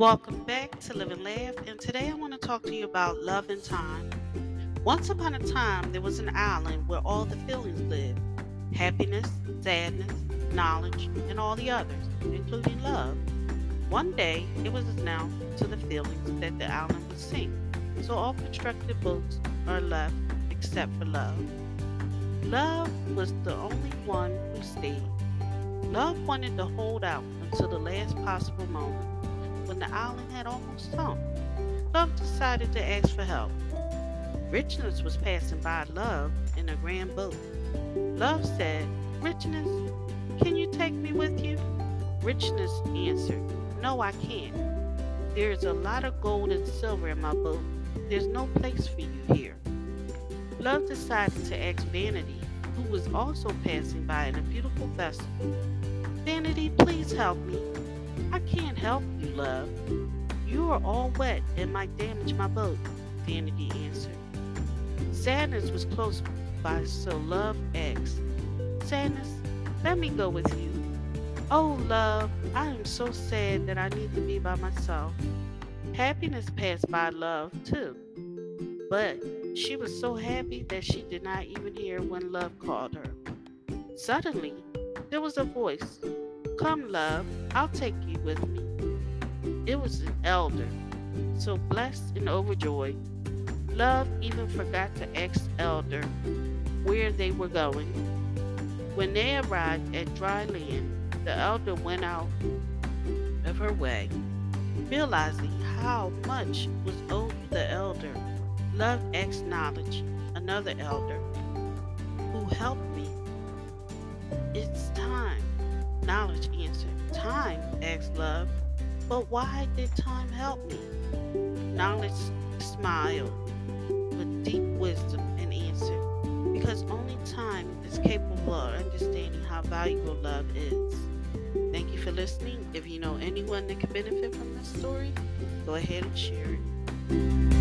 Welcome back to Live and Laugh, and today I want to talk to you about love and time. Once upon a time, there was an island where all the feelings lived happiness, sadness, knowledge, and all the others, including love. One day, it was announced to the feelings that the island would sink, so all constructed boats are left except for love. Love was the only one who stayed. Love wanted to hold out until the last possible moment when the island had almost sunk. Love decided to ask for help. Richness was passing by Love in a grand boat. Love said, Richness, can you take me with you? Richness answered, No, I can't. There's a lot of gold and silver in my boat. There's no place for you here. Love decided to ask Vanity, who was also passing by in a beautiful vessel. Vanity, please help me. I can't help you, love. You are all wet and might damage my boat, Vanity answered. Sadness was close by, so Love asked, Sadness, let me go with you. Oh, love, I am so sad that I need to be by myself. Happiness passed by Love, too. But she was so happy that she did not even hear when Love called her. Suddenly, there was a voice Come, love, I'll take you with me. It was an elder, so blessed and overjoyed. Love even forgot to ask Elder where they were going. When they arrived at dry land, the elder went out of her way, realizing how much was owed the elder. Love asked Knowledge, another elder, who helped me. It's. Knowledge answered. Time, asked Love. But why did time help me? Knowledge smiled with deep wisdom and answered, Because only time is capable of understanding how valuable love is. Thank you for listening. If you know anyone that could benefit from this story, go ahead and share it.